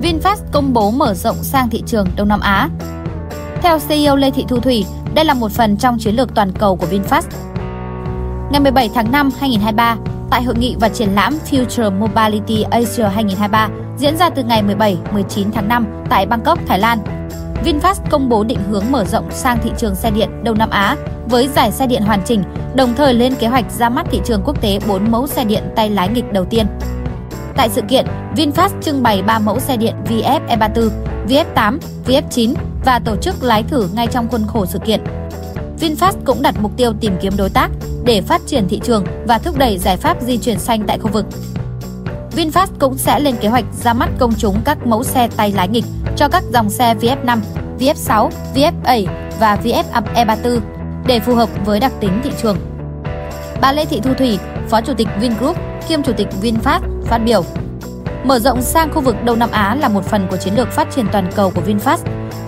VinFast công bố mở rộng sang thị trường Đông Nam Á. Theo CEO Lê Thị Thu Thủy, đây là một phần trong chiến lược toàn cầu của VinFast. Ngày 17 tháng 5 2023, tại hội nghị và triển lãm Future Mobility Asia 2023 diễn ra từ ngày 17-19 tháng 5 tại Bangkok, Thái Lan, VinFast công bố định hướng mở rộng sang thị trường xe điện Đông Nam Á với giải xe điện hoàn chỉnh, đồng thời lên kế hoạch ra mắt thị trường quốc tế 4 mẫu xe điện tay lái nghịch đầu tiên. Tại sự kiện, VinFast trưng bày 3 mẫu xe điện VF E34, VF8, VF9 và tổ chức lái thử ngay trong khuôn khổ sự kiện. VinFast cũng đặt mục tiêu tìm kiếm đối tác để phát triển thị trường và thúc đẩy giải pháp di chuyển xanh tại khu vực. VinFast cũng sẽ lên kế hoạch ra mắt công chúng các mẫu xe tay lái nghịch cho các dòng xe VF5, VF6, VF7 và VF E34 để phù hợp với đặc tính thị trường. Bà Lê Thị Thu Thủy, Phó Chủ tịch Vingroup, kiêm Chủ tịch VinFast phát biểu. Mở rộng sang khu vực Đông Nam Á là một phần của chiến lược phát triển toàn cầu của VinFast.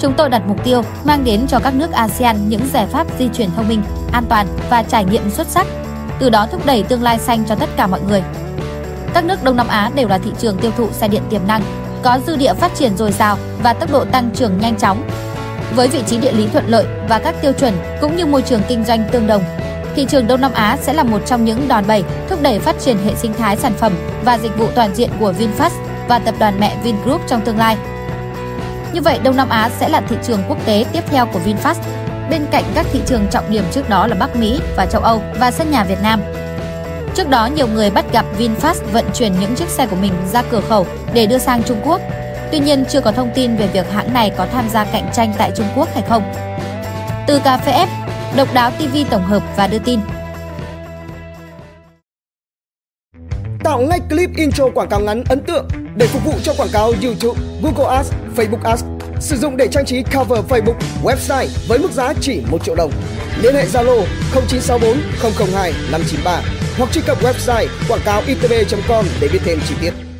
Chúng tôi đặt mục tiêu mang đến cho các nước ASEAN những giải pháp di chuyển thông minh, an toàn và trải nghiệm xuất sắc, từ đó thúc đẩy tương lai xanh cho tất cả mọi người. Các nước Đông Nam Á đều là thị trường tiêu thụ xe điện tiềm năng, có dư địa phát triển dồi dào và tốc độ tăng trưởng nhanh chóng. Với vị trí địa lý thuận lợi và các tiêu chuẩn cũng như môi trường kinh doanh tương đồng, thị trường Đông Nam Á sẽ là một trong những đòn bẩy thúc đẩy phát triển hệ sinh thái sản phẩm và dịch vụ toàn diện của VinFast và tập đoàn mẹ Vingroup trong tương lai. Như vậy, Đông Nam Á sẽ là thị trường quốc tế tiếp theo của VinFast, bên cạnh các thị trường trọng điểm trước đó là Bắc Mỹ và châu Âu và sân nhà Việt Nam. Trước đó, nhiều người bắt gặp VinFast vận chuyển những chiếc xe của mình ra cửa khẩu để đưa sang Trung Quốc. Tuy nhiên, chưa có thông tin về việc hãng này có tham gia cạnh tranh tại Trung Quốc hay không. Từ Cà phê F, Độc đáo TV tổng hợp và đưa tin. Tạo ngay clip intro quảng cáo ngắn ấn tượng để phục vụ cho quảng cáo YouTube, Google Ads, Facebook Ads. Sử dụng để trang trí cover Facebook, website với mức giá chỉ 1 triệu đồng. Liên hệ Zalo 0964 002 593 hoặc truy cập website quảng cáo itb.com để biết thêm chi tiết.